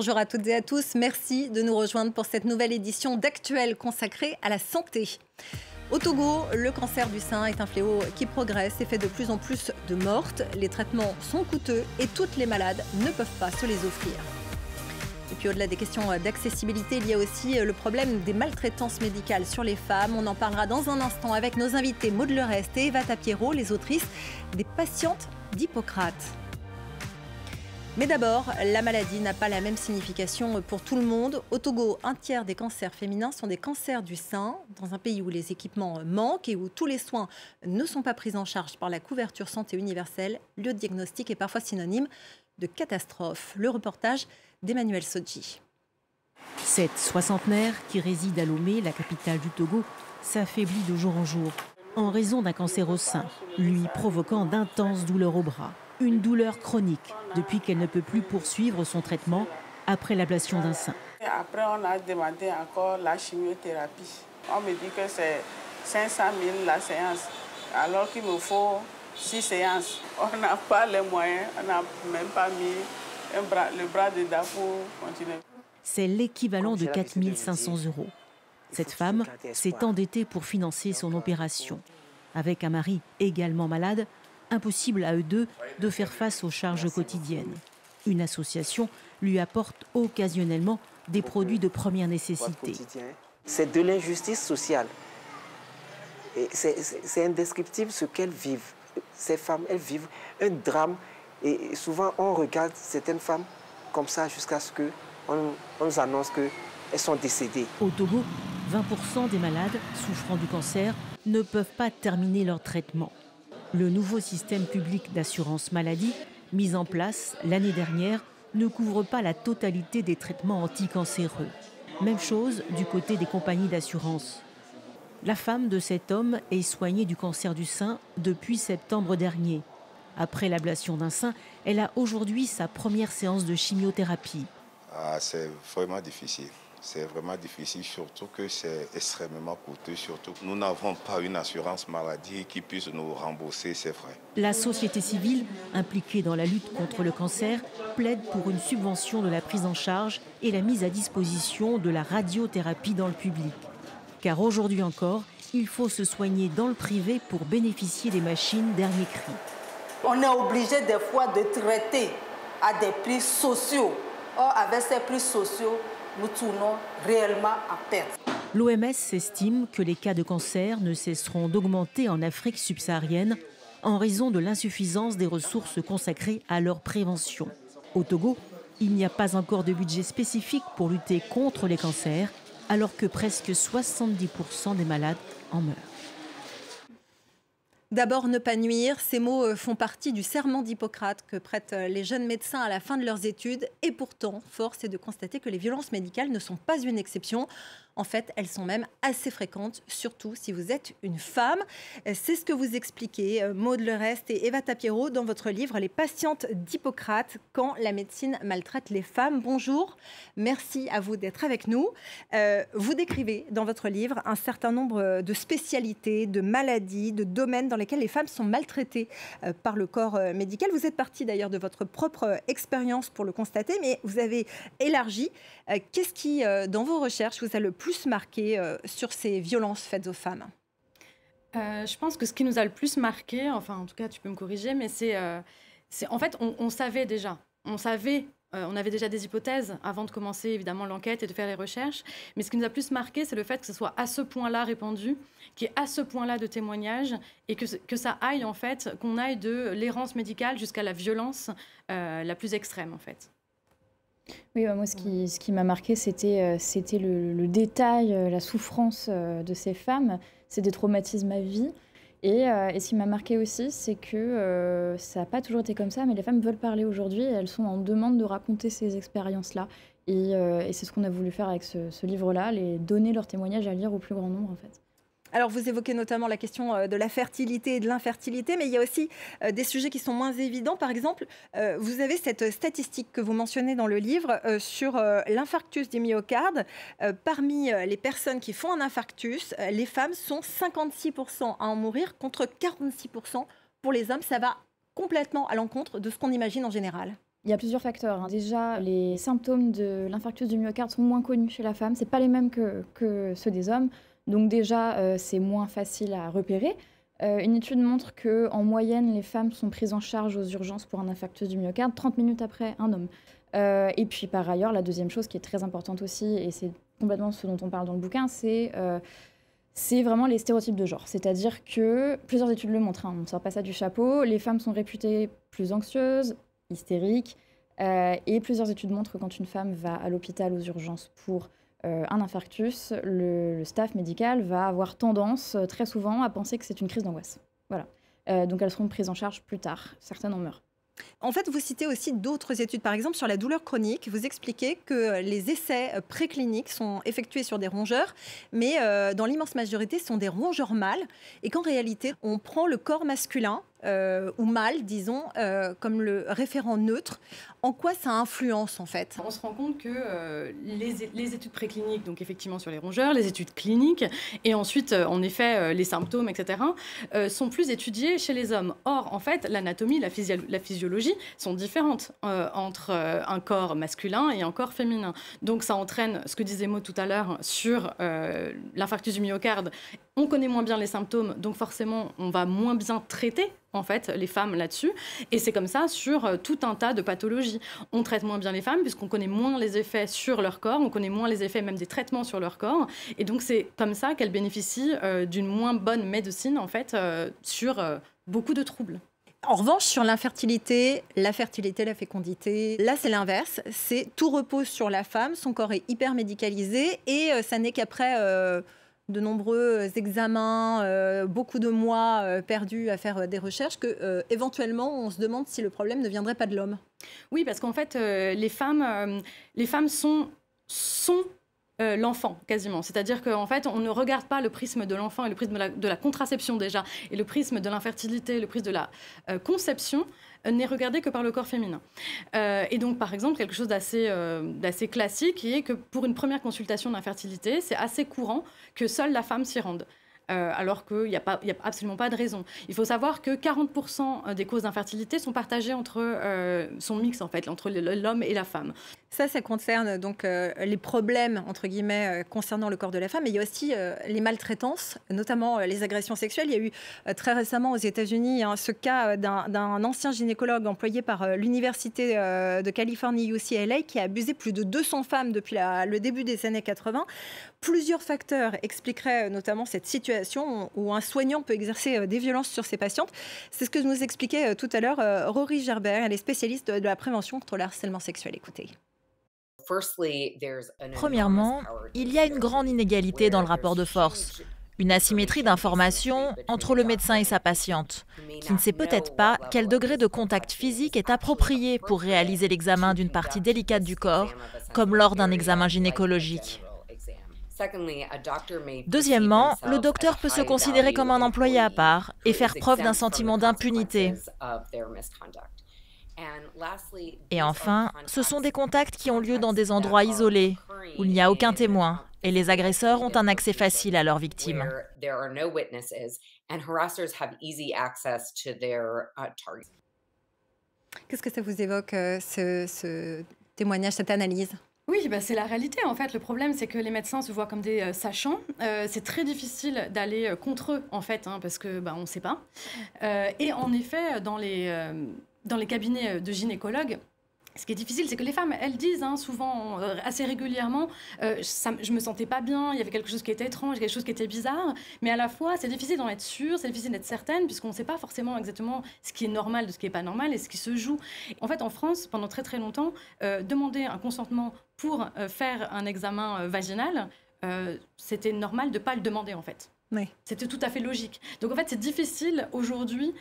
Bonjour à toutes et à tous. Merci de nous rejoindre pour cette nouvelle édition d'Actuel consacrée à la santé. Au Togo, le cancer du sein est un fléau qui progresse et fait de plus en plus de mortes. Les traitements sont coûteux et toutes les malades ne peuvent pas se les offrir. Et puis au-delà des questions d'accessibilité, il y a aussi le problème des maltraitances médicales sur les femmes. On en parlera dans un instant avec nos invités Maud Lerest et Eva Tapiero, les autrices des patientes d'Hippocrate. Mais d'abord, la maladie n'a pas la même signification pour tout le monde. Au Togo, un tiers des cancers féminins sont des cancers du sein. Dans un pays où les équipements manquent et où tous les soins ne sont pas pris en charge par la couverture santé universelle, le diagnostic est parfois synonyme de catastrophe. Le reportage d'Emmanuel Soji. Cette soixantenaire qui réside à Lomé, la capitale du Togo, s'affaiblit de jour en jour en raison d'un cancer au sein, lui provoquant d'intenses douleurs au bras une douleur chronique depuis qu'elle ne peut plus poursuivre son traitement après l'ablation d'un sein. Après, on a demandé encore la chimiothérapie. On me dit que c'est 500 000 la séance, alors qu'il me faut 6 séances. On n'a pas les moyens, on n'a même pas mis le bras dedans pour continuer. C'est l'équivalent de 4 500 euros. Cette femme s'est endettée pour financer son opération. Avec un mari également malade, impossible à eux deux de faire face aux charges quotidiennes. Une association lui apporte occasionnellement des produits de première nécessité. C'est de l'injustice sociale. C'est indescriptible ce qu'elles vivent. Ces femmes, elles vivent un drame. Et souvent, on regarde certaines femmes comme ça jusqu'à ce qu'on on nous annonce qu'elles sont décédées. Au Togo, 20% des malades souffrant du cancer ne peuvent pas terminer leur traitement. Le nouveau système public d'assurance maladie, mis en place l'année dernière, ne couvre pas la totalité des traitements anticancéreux. Même chose du côté des compagnies d'assurance. La femme de cet homme est soignée du cancer du sein depuis septembre dernier. Après l'ablation d'un sein, elle a aujourd'hui sa première séance de chimiothérapie. Ah, c'est vraiment difficile. C'est vraiment difficile, surtout que c'est extrêmement coûteux. Surtout nous n'avons pas une assurance maladie qui puisse nous rembourser ces frais. La société civile, impliquée dans la lutte contre le cancer, plaide pour une subvention de la prise en charge et la mise à disposition de la radiothérapie dans le public. Car aujourd'hui encore, il faut se soigner dans le privé pour bénéficier des machines dernier cri. On est obligé des fois de traiter à des prix sociaux. Or, avec ces prix sociaux, nous tournons réellement perte. L'OMS estime que les cas de cancer ne cesseront d'augmenter en Afrique subsaharienne en raison de l'insuffisance des ressources consacrées à leur prévention. Au Togo, il n'y a pas encore de budget spécifique pour lutter contre les cancers, alors que presque 70% des malades en meurent. D'abord, ne pas nuire. Ces mots euh, font partie du serment d'Hippocrate que prêtent euh, les jeunes médecins à la fin de leurs études. Et pourtant, force est de constater que les violences médicales ne sont pas une exception. En fait, elles sont même assez fréquentes, surtout si vous êtes une femme. C'est ce que vous expliquez, euh, Maud Lerest et Eva Tapiero, dans votre livre Les patientes d'Hippocrate, quand la médecine maltraite les femmes. Bonjour, merci à vous d'être avec nous. Euh, vous décrivez dans votre livre un certain nombre de spécialités, de maladies, de domaines dans lesquels les femmes sont maltraitées euh, par le corps médical. Vous êtes parti d'ailleurs de votre propre expérience pour le constater, mais vous avez élargi. Qu'est-ce qui, dans vos recherches, vous a le plus marqué euh, sur ces violences faites aux femmes? Euh, Je pense que ce qui nous a le plus marqué, enfin en tout cas tu peux me corriger, mais c'est euh, en fait on, savait déjà, on savait on avait déjà des hypothèses avant de commencer évidemment l'enquête et de faire les recherches. Mais ce qui nous a plus marqué, c'est le fait que ce soit à ce point-là répandu, qu'il y ait à ce point-là de témoignages et que, que ça aille en fait, qu'on aille de l'errance médicale jusqu'à la violence la plus extrême en fait. Oui, bah, moi, ce qui, ce qui m'a marqué, c'était euh, le, détail, euh, la souffrance euh, de ces femmes. C'est des traumatismes à vie. Et, et ce qui m'a marqué aussi, c'est que ça n'a pas toujours été comme ça, mais les femmes veulent parler aujourd'hui et elles sont en demande de raconter ces expériences-là. Et, et c'est ce qu'on a voulu faire avec ce, ce livre-là, les donner leurs témoignages à lire au plus grand nombre, en fait. Alors, vous évoquez notamment la question euh, de la fertilité et de l'infertilité, mais il y a aussi euh, des sujets qui sont moins évidents. Par exemple, euh, vous avez cette statistique que vous mentionnez dans le livre sur l'infarctus du myocarde. Parmi les personnes qui font un infarctus, les femmes sont 56% à en mourir contre 46% pour les hommes. Ça va complètement à l'encontre de ce qu'on imagine en général. il y a plusieurs facteurs. Hein. Déjà, les symptômes de l'infarctus du myocarde sont moins connus chez la femme. Ce pas les mêmes que, ceux des hommes. Donc déjà, euh, c'est moins facile à repérer. Euh, une étude montre que en moyenne, les femmes sont prises en charge aux urgences pour un infarctus du myocarde 30 minutes après un homme. Euh, et puis par ailleurs, la deuxième chose qui est très importante aussi, et c'est complètement ce dont on parle dans le bouquin, c'est vraiment les stéréotypes de genre. C'est-à-dire que plusieurs études le montrent, hein, on ne sort pas ça du chapeau, les femmes sont réputées plus anxieuses, hystériques, et plusieurs études montrent que quand une femme va à l'hôpital aux urgences pour euh, un infarctus, le, staff médical va avoir tendance euh, très souvent à penser que c'est une crise d'angoisse. Voilà. donc elles seront prises en charge plus tard. Certaines en meurent. En fait, vous citez aussi d'autres études, par exemple sur la douleur chronique. Vous expliquez que les essais précliniques sont effectués sur des rongeurs, mais dans l'immense majorité, ce sont des rongeurs mâles, et qu'en réalité, on prend le corps masculin euh, ou mal, disons, euh, comme le référent neutre. En quoi ça influence en fait? On se rend compte que euh, les, études précliniques, donc effectivement sur les rongeurs, les études cliniques et ensuite en effet les symptômes, etc., sont plus étudiées chez les hommes. Or, en fait, l'anatomie, la, la, physiologie sont différentes entre un corps masculin et un corps féminin. Donc ça entraîne, ce que disait Maud tout à l'heure, sur l'infarctus du myocarde. On connaît moins bien les symptômes, donc forcément on va moins bien traiter en fait, les femmes là-dessus. Et c'est comme ça sur euh, tout un tas de pathologies. On traite moins bien les femmes puisqu'on connaît moins les effets sur leur corps, on connaît moins les effets même des traitements sur leur corps. Et donc c'est comme ça qu'elles bénéficient euh, d'une moins bonne médecine, en fait, euh, sur beaucoup de troubles. En revanche, sur l'infertilité, la fertilité, la fécondité, là c'est l'inverse. C'est tout repose sur la femme, son corps est hyper médicalisé et ça n'est qu'après de nombreux examens, euh, beaucoup de mois euh, perdus à faire euh, des recherches, que éventuellement on se demande si le problème ne viendrait pas de l'homme. Oui, parce qu'en fait, les femmes, les femmes sont l'enfant quasiment. C'est-à-dire qu'en fait, on ne regarde pas le prisme de l'enfant et le prisme de la, contraception déjà, et le prisme de l'infertilité, le prisme de la conception n'est regardé que par le corps féminin. Euh, et donc, par exemple, quelque chose euh, d'assez classique qui est que pour une première consultation d'infertilité, c'est assez courant que seule la femme s'y rende. Euh, alors qu'il n'y a, absolument pas de raison. Il faut savoir que 40% des causes d'infertilité sont partagées entre, euh, en fait, entre l'homme et la femme. Ça, ça concerne donc euh, les problèmes, entre guillemets, concernant le corps de la femme. Mais il y a aussi les maltraitances, notamment les agressions sexuelles. Il y a eu très récemment aux États-Unis hein, ce cas d'un ancien gynécologue employé par l'Université de Californie UCLA qui a abusé plus de 200 femmes depuis le début des années 80. Plusieurs facteurs expliqueraient notamment cette situation où un soignant peut exercer euh, des violences sur ses patientes. C'est ce que nous expliquait euh, tout à l'heure euh, Rory Gerbert, elle est spécialiste de la prévention contre le harcèlement sexuel. Écoutez. Premièrement, il y a une grande inégalité dans le rapport de force, une asymétrie d'information entre le médecin et sa patiente, qui ne sait peut-être pas quel degré de contact physique est approprié pour réaliser l'examen d'une partie délicate du corps, comme lors d'un examen gynécologique. Deuxièmement, le docteur peut se considérer comme un employé à part et faire preuve d'un sentiment d'impunité. Et enfin, ce sont des contacts qui ont lieu dans des endroits isolés, où il n'y a aucun témoin, et les agresseurs ont un accès facile à leurs victimes. Qu'est-ce que ça vous évoque, euh, ce témoignage, cette analyse? Oui, bah c'est la réalité. En fait, le problème, c'est que les médecins se voient comme des euh, sachants. Euh, c'est très difficile d'aller euh, contre eux, en fait, hein, parce que bah, on ne sait pas. et en effet, dans les, dans les cabinets de gynécologues, ce qui est difficile, c'est que les femmes, elles disent hein, souvent, assez régulièrement, euh, ça, je me sentais pas bien, il y avait quelque chose qui était étrange, quelque chose qui était bizarre, mais à la fois, c'est difficile d'en être sûre, c'est difficile d'être certaine, puisqu'on ne sait pas forcément exactement ce qui est normal de ce qui n'est pas normal et ce qui se joue. En fait, en France, pendant très très longtemps, demander un consentement pour faire un examen vaginal, c'était normal de ne pas le demander en fait. Oui. C'était tout à fait logique. Donc en fait, c'est difficile aujourd'hui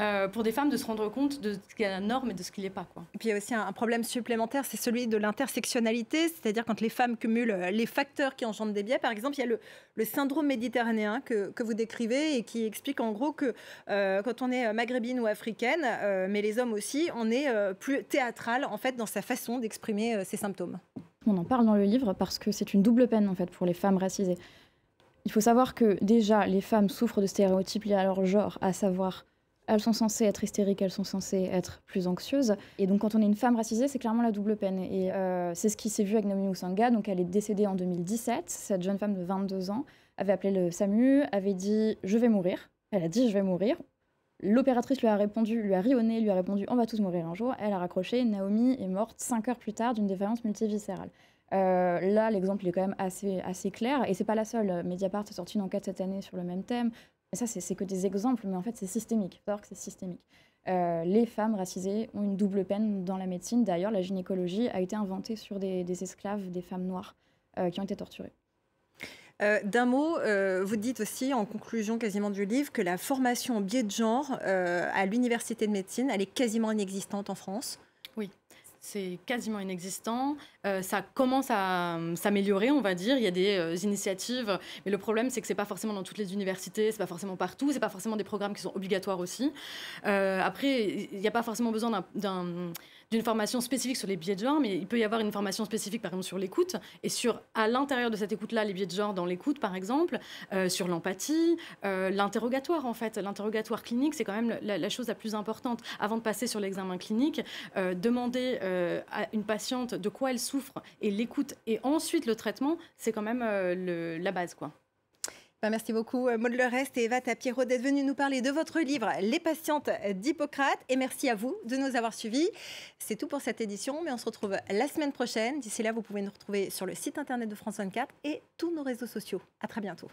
euh, pour des femmes de se rendre compte de ce qui est la norme et de ce qui n'est pas. Quoi. Et puis il y a aussi un, problème supplémentaire, c'est celui de l'intersectionnalité, c'est-à-dire quand les femmes cumulent euh, les facteurs qui engendrent des biais. Par exemple, il y a le, syndrome méditerranéen que, que, vous décrivez et qui explique en gros que euh, quand on est maghrébine ou africaine, mais les hommes aussi, on est plus théâtral en fait dans sa façon d'exprimer ses symptômes. On en parle dans le livre parce que c'est une double peine en fait pour les femmes racisées. Il faut savoir que déjà les femmes souffrent de stéréotypes liés à leur genre, à savoir elles sont censées être hystériques, elles sont censées être plus anxieuses. Et donc, quand on est une femme racisée, c'est clairement la double peine. Et euh, c'est ce qui s'est vu avec Naomi Usanga. Donc, elle est décédée en 2017. Cette jeune femme de 22 ans avait appelé le SAMU, avait dit Je vais mourir. Elle a dit Je vais mourir. L'opératrice lui a répondu, lui a rionné, lui a répondu On va tous mourir un jour. Elle a raccroché. Naomi est morte cinq heures plus tard d'une défaillance multiviscérale. Euh, là, l'exemple est quand même assez, assez clair. Et c'est pas la seule. Mediapart a sorti une enquête cette année sur le même thème. Mais ça, c'est que des exemples, mais en fait, c'est systémique. Que c'est systémique. Euh, les femmes racisées ont une double peine dans la médecine. D'ailleurs, la gynécologie a été inventée sur des, esclaves, des femmes noires, euh, qui ont été torturées. Euh, d'un mot, vous dites aussi en conclusion quasiment du livre que la formation au biais de genre à l'université de médecine, elle est quasiment inexistante en France. C'est quasiment inexistant. Euh, ça commence à euh, s'améliorer, on va dire. Il y a des euh, initiatives, mais le problème, c'est que c'est pas forcément dans toutes les universités, c'est pas forcément partout, c'est pas forcément des programmes qui sont obligatoires aussi. après, il n'y a pas forcément besoin d'un d'une formation spécifique sur les biais de genre, mais il peut y avoir une formation spécifique, par exemple, sur l'écoute, et sur, à l'intérieur de cette écoute-là, les biais de genre dans l'écoute, par exemple, euh, sur l'empathie, euh, l'interrogatoire, en fait. L'interrogatoire clinique, c'est quand même la, chose la plus importante. Avant de passer sur l'examen clinique, euh, demander à une patiente de quoi elle souffre, et l'écoute, et ensuite le traitement, c'est quand même la base, quoi. Bah, merci beaucoup, euh, Maud Reste et Eva Tapiro, d'être venus nous parler de votre livre Les patientes d'Hippocrate. Et merci à vous de nous avoir suivis. C'est tout pour cette édition, mais on se retrouve la semaine prochaine. D'ici là, vous pouvez nous retrouver sur le site internet de France 24 et tous nos réseaux sociaux. À très bientôt.